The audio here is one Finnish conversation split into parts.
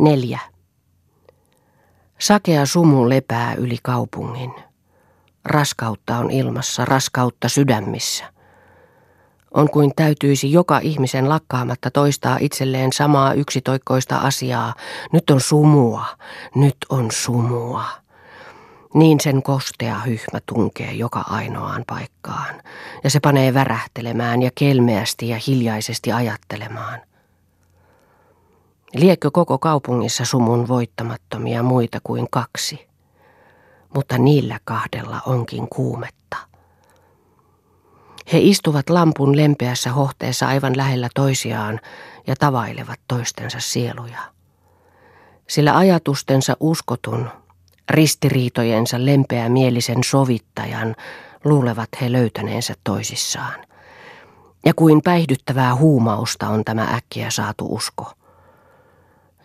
Neljä. Sakea sumu lepää yli kaupungin. Raskautta on ilmassa, raskautta sydämissä. On kuin täytyisi joka ihmisen lakkaamatta toistaa itselleen samaa yksitoikkoista asiaa. Nyt on sumua, nyt on sumua. Niin sen kostea hyhmä tunkee joka ainoaan paikkaan, ja se panee värähtelemään ja kelmeästi ja hiljaisesti ajattelemaan. Liekkö koko kaupungissa sumun voittamattomia muita kuin kaksi, mutta niillä kahdella onkin kuumetta. He istuvat lampun lempeässä hohteessa aivan lähellä toisiaan ja tavailevat toistensa sieluja. Sillä ajatustensa uskotun, ristiriitojensa lempeämielisen sovittajan luulevat he löytäneensä toisissaan. Ja kuin päihdyttävää huumausta on tämä äkkiä saatu usko –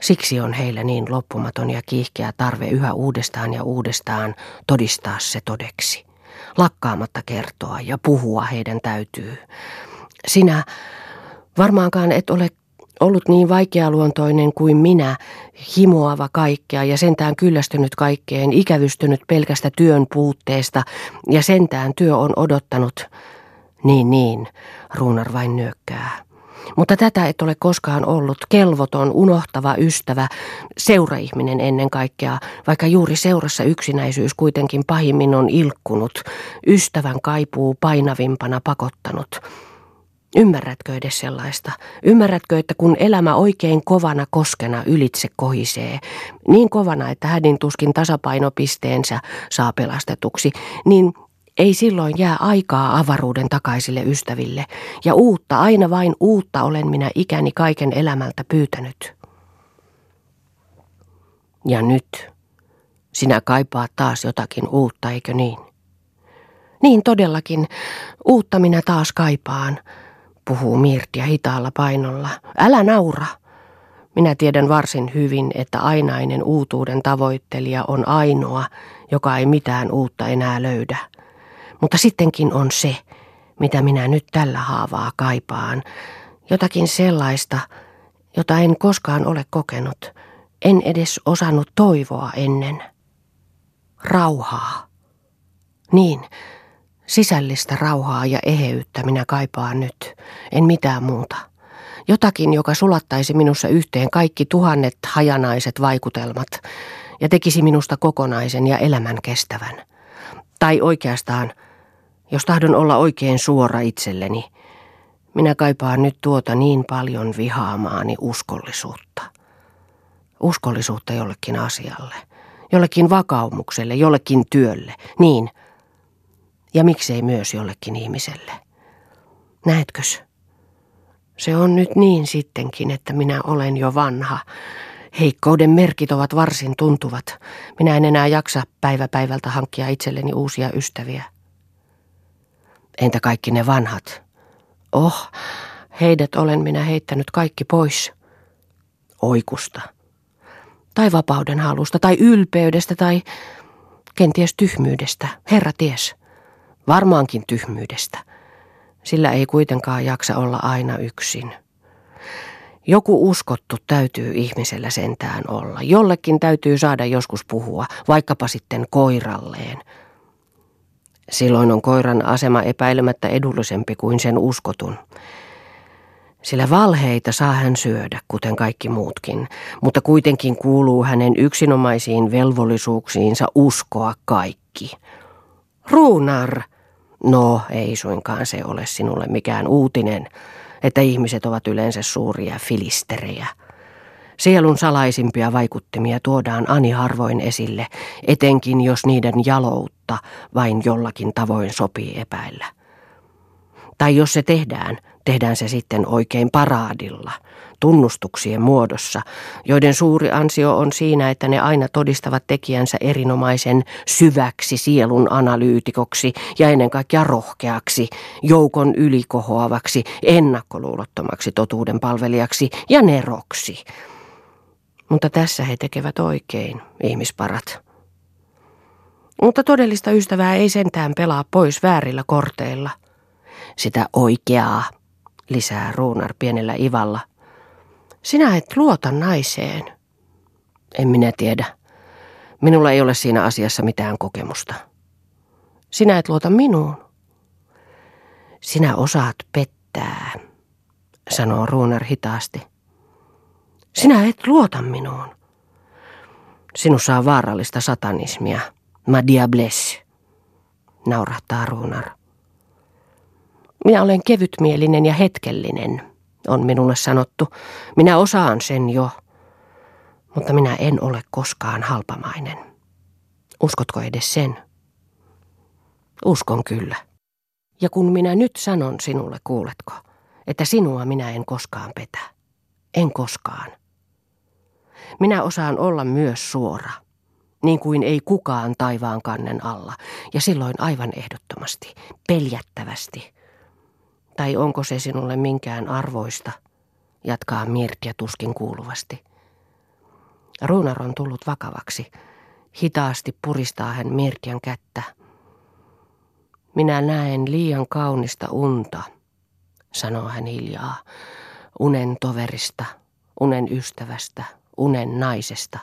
Siksi on heillä niin loppumaton ja kiihkeä tarve yhä uudestaan ja uudestaan todistaa se todeksi. Lakkaamatta kertoa ja puhua heidän täytyy. Sinä varmaankaan et ole ollut niin vaikealuontoinen kuin minä, himoava kaikkea ja sentään kyllästynyt kaikkeen, ikävystynyt pelkästä työn puutteesta ja sentään työ on odottanut. Niin, niin, Ruunar vain nyökkää. Mutta tätä et ole koskaan ollut, kelvoton, unohtava ystävä, seuraihminen ennen kaikkea, vaikka juuri seurassa yksinäisyys kuitenkin pahimmin on ilkkunut, ystävän kaipuu painavimpana pakottanut. Ymmärrätkö edes sellaista? Ymmärrätkö, että kun elämä oikein kovana koskena ylitse kohisee, niin kovana, että hädin tuskin tasapainopisteensä saa pelastetuksi, niin ei silloin jää aikaa avaruuden takaisille ystäville, ja uutta, aina vain uutta olen minä ikäni kaiken elämältä pyytänyt. Ja nyt sinä kaipaat taas jotakin uutta, eikö niin? Niin todellakin, uutta minä taas kaipaan, puhuu Mirtia hitaalla painolla. Älä naura. Minä tiedän varsin hyvin, että ainainen uutuuden tavoittelija on ainoa, joka ei mitään uutta enää löydä. Mutta sittenkin on se, mitä minä nyt tällä haavaa kaipaan. Jotakin sellaista, jota en koskaan ole kokenut. En edes osannut toivoa ennen. Rauhaa. Niin, sisällistä rauhaa ja eheyttä minä kaipaan nyt. En mitään muuta. Jotakin, joka sulattaisi minussa yhteen kaikki tuhannet hajanaiset vaikutelmat ja tekisi minusta kokonaisen ja elämän kestävän. Tai oikeastaan – jos tahdon olla oikein suora itselleni, minä kaipaan nyt tuota niin paljon vihaamaani uskollisuutta. Uskollisuutta jollekin asialle, jollekin vakaumukselle, jollekin työlle, niin. Ja miksei myös jollekin ihmiselle. Näetkös? Se on nyt niin sittenkin, että minä olen jo vanha. Heikkouden merkit ovat varsin tuntuvat. Minä en enää jaksa päivä päivältä hankkia itselleni uusia ystäviä. Entä kaikki ne vanhat? Oh, heidät olen minä heittänyt kaikki pois. Oikusta. Tai vapauden halusta, tai ylpeydestä, tai kenties tyhmyydestä. Herra ties. Varmaankin tyhmyydestä. Sillä ei kuitenkaan jaksa olla aina yksin. Joku uskottu täytyy ihmisellä sentään olla. Jollekin täytyy saada joskus puhua, vaikkapa sitten koiralleen – Silloin on koiran asema epäilemättä edullisempi kuin sen uskotun. Sillä valheita saa hän syödä, kuten kaikki muutkin, mutta kuitenkin kuuluu hänen yksinomaisiin velvollisuuksiinsa uskoa kaikki. Ruunar! No, ei suinkaan se ole sinulle mikään uutinen, että ihmiset ovat yleensä suuria filisterejä – Sielun salaisimpia vaikuttimia tuodaan ani harvoin esille, etenkin jos niiden jaloutta vain jollakin tavoin sopii epäillä. Tai jos se tehdään, tehdään se sitten oikein paraadilla, tunnustuksien muodossa, joiden suuri ansio on siinä, että ne aina todistavat tekijänsä erinomaisen syväksi sielun analyytikoksi ja ennen kaikkea rohkeaksi, joukon ylikohoavaksi, ennakkoluulottomaksi totuuden palvelijaksi ja neroksi – mutta tässä he tekevät oikein, ihmisparat. Mutta todellista ystävää ei sentään pelaa pois väärillä korteilla. Sitä oikeaa, lisää Ruunar pienellä ivalla. Sinä et luota naiseen. En minä tiedä. Minulla ei ole siinä asiassa mitään kokemusta. Sinä et luota minuun. Sinä osaat pettää, sanoo Ruuner hitaasti. Sinä et luota minuun. Sinussa on vaarallista satanismia. Ma diablesse, naurahtaa Ruunar. Minä olen kevytmielinen ja hetkellinen, on minulle sanottu. Minä osaan sen jo, mutta minä en ole koskaan halpamainen. Uskotko edes sen? Uskon kyllä. Ja kun minä nyt sanon sinulle, kuuletko, että sinua minä en koskaan petä. En koskaan. Minä osaan olla myös suora, niin kuin ei kukaan taivaan kannen alla, ja silloin aivan ehdottomasti, peljättävästi. Tai onko se sinulle minkään arvoista, jatkaa Mirtia tuskin kuuluvasti. Ruunar on tullut vakavaksi. Hitaasti puristaa hän Mirtian kättä. Minä näen liian kaunista unta, sanoo hän hiljaa, unen toverista, unen ystävästä, unen naisesta.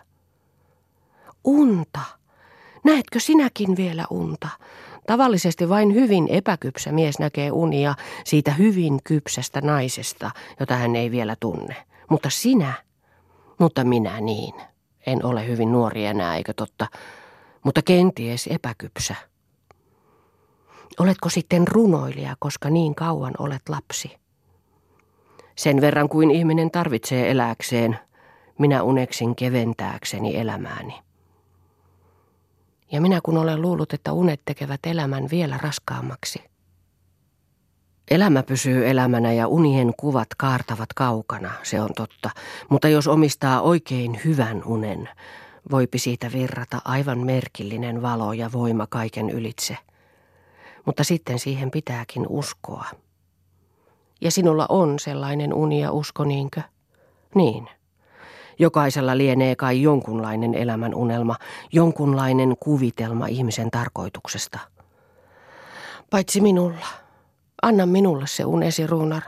Unta! Näetkö sinäkin vielä unta? Tavallisesti vain hyvin epäkypsä mies näkee unia siitä hyvin kypsästä naisesta, jota hän ei vielä tunne. Mutta sinä, mutta minä niin. En ole hyvin nuori enää, eikö totta? Mutta kenties epäkypsä. Oletko sitten runoilija, koska niin kauan olet lapsi? Sen verran kuin ihminen tarvitsee eläkseen, minä uneksin keventääkseni elämääni. Ja minä kun olen luullut, että unet tekevät elämän vielä raskaammaksi. Elämä pysyy elämänä ja unien kuvat kaartavat kaukana, se on totta. Mutta jos omistaa oikein hyvän unen, voipi siitä virrata aivan merkillinen valo ja voima kaiken ylitse. Mutta sitten siihen pitääkin uskoa. Ja sinulla on sellainen uni ja usko, niinkö? Niin. Jokaisella lienee kai jonkunlainen elämän unelma, jonkunlainen kuvitelma ihmisen tarkoituksesta. Paitsi minulla. Anna minulle se unesi, Ruunar.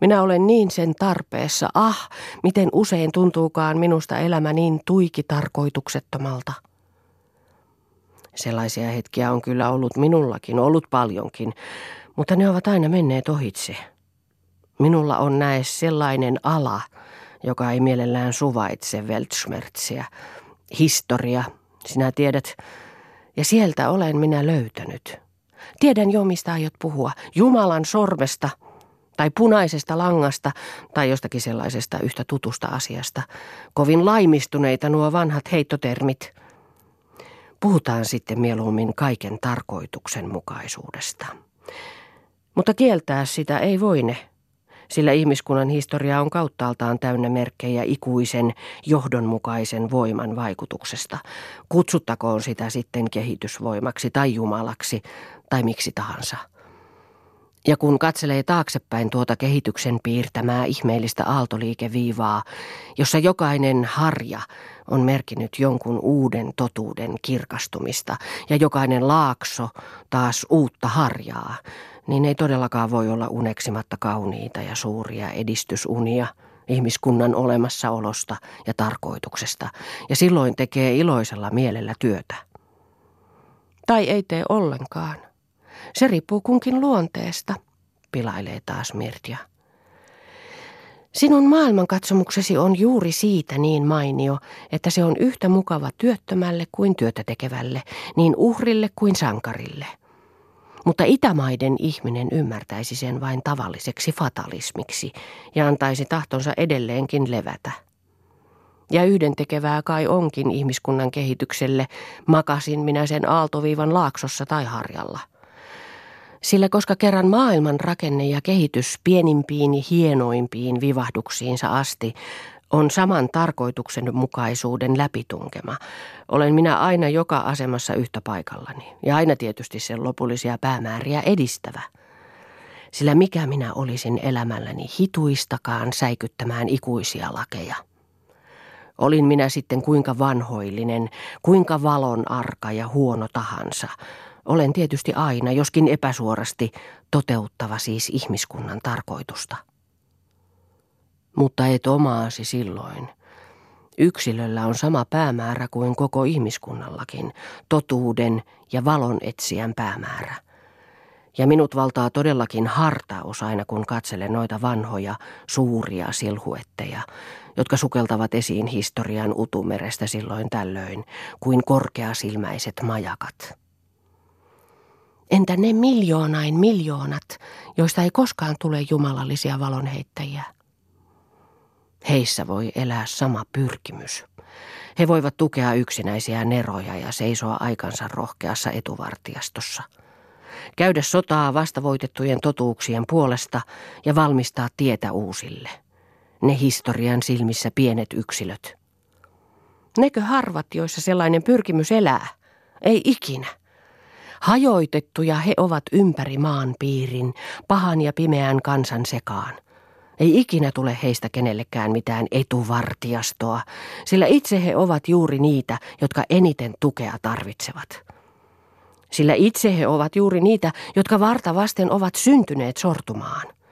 Minä olen niin sen tarpeessa. Ah, miten usein tuntuukaan minusta elämä niin tuiki tarkoituksettomalta. Sellaisia hetkiä on kyllä ollut minullakin, ollut paljonkin, mutta ne ovat aina menneet ohitse. Minulla on näes sellainen ala, joka ei mielellään suvaitse Weltschmerziä. Historia, sinä tiedät, ja sieltä olen minä löytänyt. Tiedän jo, mistä aiot puhua. Jumalan sormesta, tai punaisesta langasta, tai jostakin sellaisesta yhtä tutusta asiasta. Kovin laimistuneita nuo vanhat heittotermit. Puhutaan sitten mieluummin kaiken tarkoituksenmukaisuudesta. Mutta kieltää sitä ei voine – sillä ihmiskunnan historia on kauttaaltaan täynnä merkkejä ikuisen, johdonmukaisen voiman vaikutuksesta. Kutsuttakoon sitä sitten kehitysvoimaksi tai jumalaksi tai miksi tahansa. Ja kun katselee taaksepäin tuota kehityksen piirtämää ihmeellistä aaltoliikeviivaa, jossa jokainen harja on merkinnyt jonkun uuden totuuden kirkastumista ja jokainen laakso taas uutta harjaa, niin ei todellakaan voi olla uneksimatta kauniita ja suuria edistysunia ihmiskunnan olemassaolosta ja tarkoituksesta, ja silloin tekee iloisella mielellä työtä. Tai ei tee ollenkaan. Se riippuu kunkin luonteesta, pilailee taas Mirtia. Sinun maailmankatsomuksesi on juuri siitä niin mainio, että se on yhtä mukava työttömälle kuin työtä tekevälle, niin uhrille kuin sankarille – mutta Itämaiden ihminen ymmärtäisi sen vain tavalliseksi fatalismiksi ja antaisi tahtonsa edelleenkin levätä. Ja yhdentekevää kai onkin ihmiskunnan kehitykselle, makasin minä sen aaltoviivan laaksossa tai harjalla. Sillä koska kerran maailman rakenne ja kehitys pienimpiin hienoimpiin vivahduksiinsa asti on saman tarkoituksenmukaisuuden läpitunkema. Olen minä aina joka asemassa yhtä paikallani ja aina tietysti sen lopullisia päämääriä edistävä. Sillä mikä minä olisin elämälläni hituistakaan säikyttämään ikuisia lakeja. Olin minä sitten kuinka vanhoillinen, kuinka valon arka ja huono tahansa. Olen tietysti aina, joskin epäsuorasti, toteuttava siis ihmiskunnan tarkoitusta mutta et omaasi silloin. Yksilöllä on sama päämäärä kuin koko ihmiskunnallakin, totuuden ja valon etsijän päämäärä. Ja minut valtaa todellakin hartaus aina kun katselen noita vanhoja, suuria silhuetteja, jotka sukeltavat esiin historian utumerestä silloin tällöin, kuin korkeasilmäiset majakat. Entä ne miljoonain miljoonat, joista ei koskaan tule jumalallisia valonheittäjiä? Heissä voi elää sama pyrkimys. He voivat tukea yksinäisiä neroja ja seisoa aikansa rohkeassa etuvartiastossa. Käydä sotaa vastavoitettujen totuuksien puolesta ja valmistaa tietä uusille. Ne historian silmissä pienet yksilöt. Nekö harvat, joissa sellainen pyrkimys elää? Ei ikinä. Hajoitettuja he ovat ympäri maan piirin, pahan ja pimeän kansan sekaan. Ei ikinä tule heistä kenellekään mitään etuvartiastoa, sillä itse he ovat juuri niitä, jotka eniten tukea tarvitsevat. Sillä itse he ovat juuri niitä, jotka varta vasten ovat syntyneet sortumaan –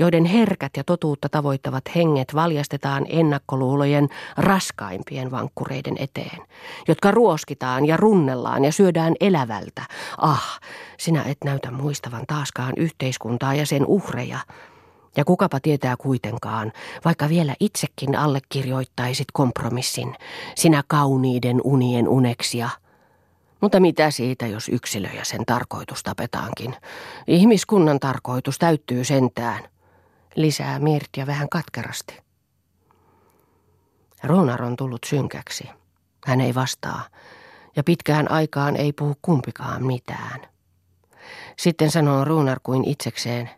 joiden herkät ja totuutta tavoittavat henget valjastetaan ennakkoluulojen raskaimpien vankkureiden eteen, jotka ruoskitaan ja runnellaan ja syödään elävältä. Ah, sinä et näytä muistavan taaskaan yhteiskuntaa ja sen uhreja. Ja kukapa tietää kuitenkaan, vaikka vielä itsekin allekirjoittaisit kompromissin, sinä kauniiden unien uneksia – mutta mitä siitä, jos yksilö ja sen tarkoitus tapetaankin? Ihmiskunnan tarkoitus täyttyy sentään lisää Mirtia vähän katkerasti. Runar on tullut synkäksi. Hän ei vastaa, ja pitkään aikaan ei puhu kumpikaan mitään. Sitten sanoo Runar kuin itsekseen,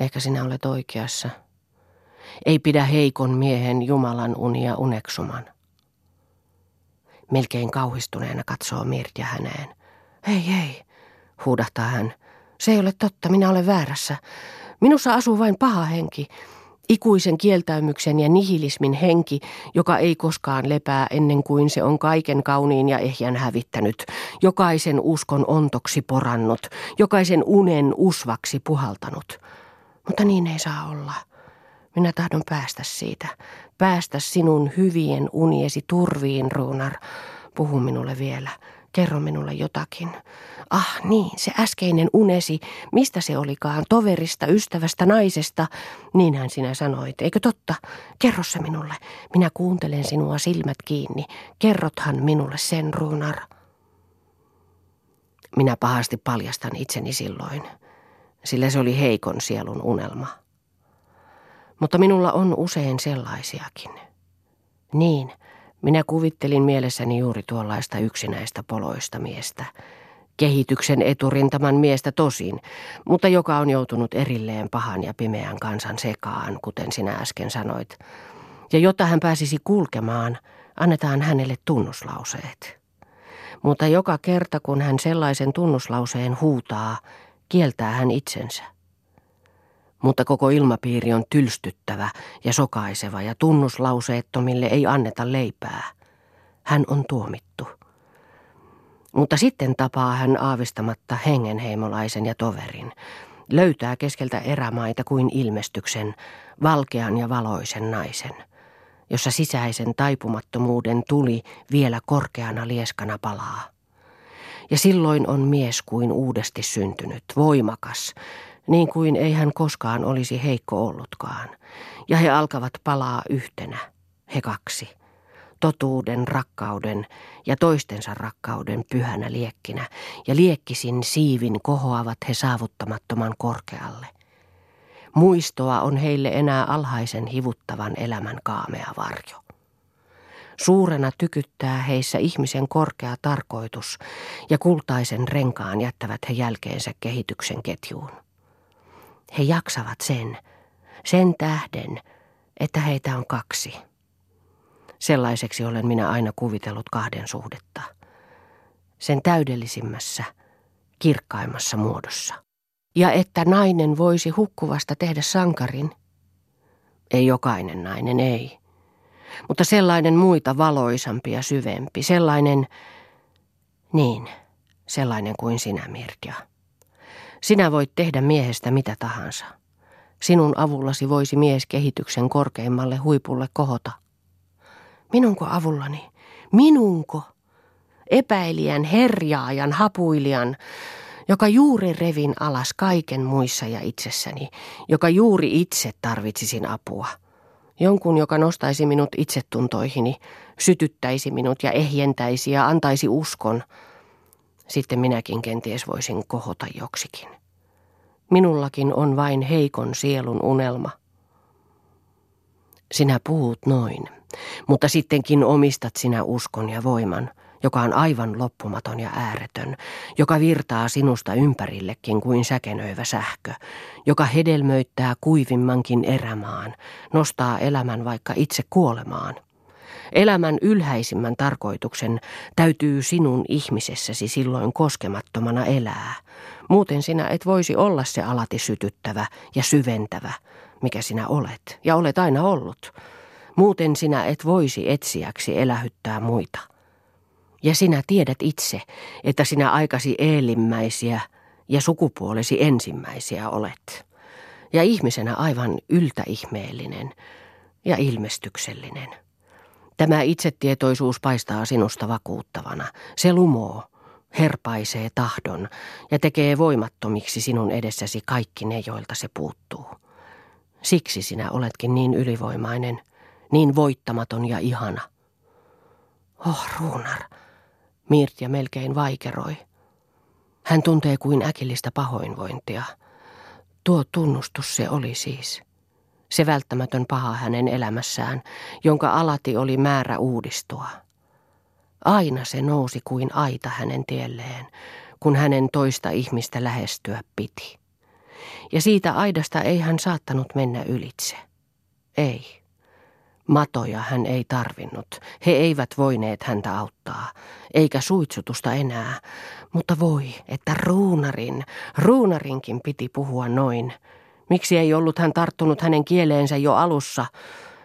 ehkä sinä olet oikeassa. Ei pidä heikon miehen Jumalan unia uneksuman. Melkein kauhistuneena katsoo Mirtia häneen. Hei, hei, huudahtaa hän. Se ei ole totta, minä olen väärässä. Minussa asuu vain paha henki, ikuisen kieltäymyksen ja nihilismin henki, joka ei koskaan lepää ennen kuin se on kaiken kauniin ja ehjän hävittänyt, jokaisen uskon ontoksi porannut, jokaisen unen usvaksi puhaltanut. Mutta niin ei saa olla. Minä tahdon päästä siitä, päästä sinun hyvien uniesi turviin, Ruunar. Puhu minulle vielä, kerro minulle jotakin. Ah niin, se äskeinen unesi, mistä se olikaan, toverista, ystävästä, naisesta, niinhän sinä sanoit, eikö totta? Kerro se minulle, minä kuuntelen sinua silmät kiinni, kerrothan minulle sen, Runar. Minä pahasti paljastan itseni silloin, sillä se oli heikon sielun unelma. Mutta minulla on usein sellaisiakin. Niin, minä kuvittelin mielessäni juuri tuollaista yksinäistä poloista miestä – kehityksen eturintaman miestä tosin, mutta joka on joutunut erilleen pahan ja pimeän kansan sekaan, kuten sinä äsken sanoit. Ja jotta hän pääsisi kulkemaan, annetaan hänelle tunnuslauseet. Mutta joka kerta, kun hän sellaisen tunnuslauseen huutaa, kieltää hän itsensä. Mutta koko ilmapiiri on tylstyttävä ja sokaiseva ja tunnuslauseettomille ei anneta leipää. Hän on tuomittu. Mutta sitten tapaa hän aavistamatta hengenheimolaisen ja toverin. Löytää keskeltä erämaita kuin ilmestyksen, valkean ja valoisen naisen, jossa sisäisen taipumattomuuden tuli vielä korkeana lieskana palaa. Ja silloin on mies kuin uudesti syntynyt, voimakas, niin kuin ei hän koskaan olisi heikko ollutkaan. Ja he alkavat palaa yhtenä, he kaksi – totuuden, rakkauden ja toistensa rakkauden pyhänä liekkinä, ja liekkisin siivin kohoavat he saavuttamattoman korkealle. Muistoa on heille enää alhaisen hivuttavan elämän kaamea varjo. Suurena tykyttää heissä ihmisen korkea tarkoitus, ja kultaisen renkaan jättävät he jälkeensä kehityksen ketjuun. He jaksavat sen, sen tähden, että heitä on kaksi. Sellaiseksi olen minä aina kuvitellut kahden suhdetta. Sen täydellisimmässä, kirkkaimmassa muodossa. Ja että nainen voisi hukkuvasta tehdä sankarin. Ei jokainen nainen, ei. Mutta sellainen muita valoisampi ja syvempi, sellainen, niin, sellainen kuin sinä, Mirja. Sinä voit tehdä miehestä mitä tahansa. Sinun avullasi voisi mies kehityksen korkeimmalle huipulle kohota – Minunko avullani? Minunko? Epäilijän, herjaajan, hapuilijan, joka juuri revin alas kaiken muissa ja itsessäni, joka juuri itse tarvitsisin apua. Jonkun, joka nostaisi minut itsetuntoihini, sytyttäisi minut ja ehjentäisi ja antaisi uskon. Sitten minäkin kenties voisin kohota joksikin. Minullakin on vain heikon sielun unelma. Sinä puhut noin, mutta sittenkin omistat sinä uskon ja voiman – joka on aivan loppumaton ja ääretön, joka virtaa sinusta ympärillekin kuin säkenöivä sähkö, joka hedelmöittää kuivimmankin erämaan, nostaa elämän vaikka itse kuolemaan. Elämän ylhäisimmän tarkoituksen täytyy sinun ihmisessäsi silloin koskemattomana elää. Muuten sinä et voisi olla se alati sytyttävä ja syventävä, mikä sinä olet, ja olet aina ollut. Muuten sinä et voisi etsiäksi elähyttää muita. Ja sinä tiedät itse, että sinä aikasi eelimmäisiä ja sukupuolesi ensimmäisiä olet. Ja ihmisenä aivan yltäihmeellinen ja ilmestyksellinen. Tämä itsetietoisuus paistaa sinusta vakuuttavana. Se lumoo, herpaisee tahdon ja tekee voimattomiksi sinun edessäsi kaikki ne, joilta se puuttuu. Siksi sinä oletkin niin ylivoimainen, niin voittamaton ja ihana. Oh, Ruunar, Mirtja melkein vaikeroi. Hän tuntee kuin äkillistä pahoinvointia. Tuo tunnustus se oli siis. Se välttämätön paha hänen elämässään, jonka alati oli määrä uudistua. Aina se nousi kuin aita hänen tielleen, kun hänen toista ihmistä lähestyä piti. Ja siitä aidasta ei hän saattanut mennä ylitse. Ei. Matoja hän ei tarvinnut. He eivät voineet häntä auttaa, eikä suitsutusta enää. Mutta voi, että ruunarin, ruunarinkin piti puhua noin. Miksi ei ollut hän tarttunut hänen kieleensä jo alussa,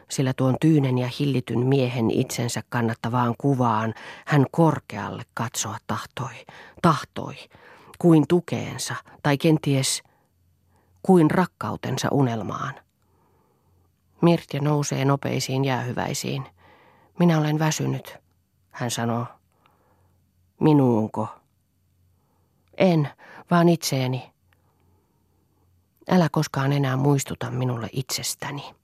sillä tuon tyynen ja hillityn miehen itsensä kannattavaan kuvaan hän korkealle katsoa tahtoi, tahtoi, kuin tukeensa tai kenties kuin rakkautensa unelmaan. Mirtja nousee nopeisiin jäähyväisiin. Minä olen väsynyt, hän sanoo. Minuunko? En, vaan itseeni. Älä koskaan enää muistuta minulle itsestäni.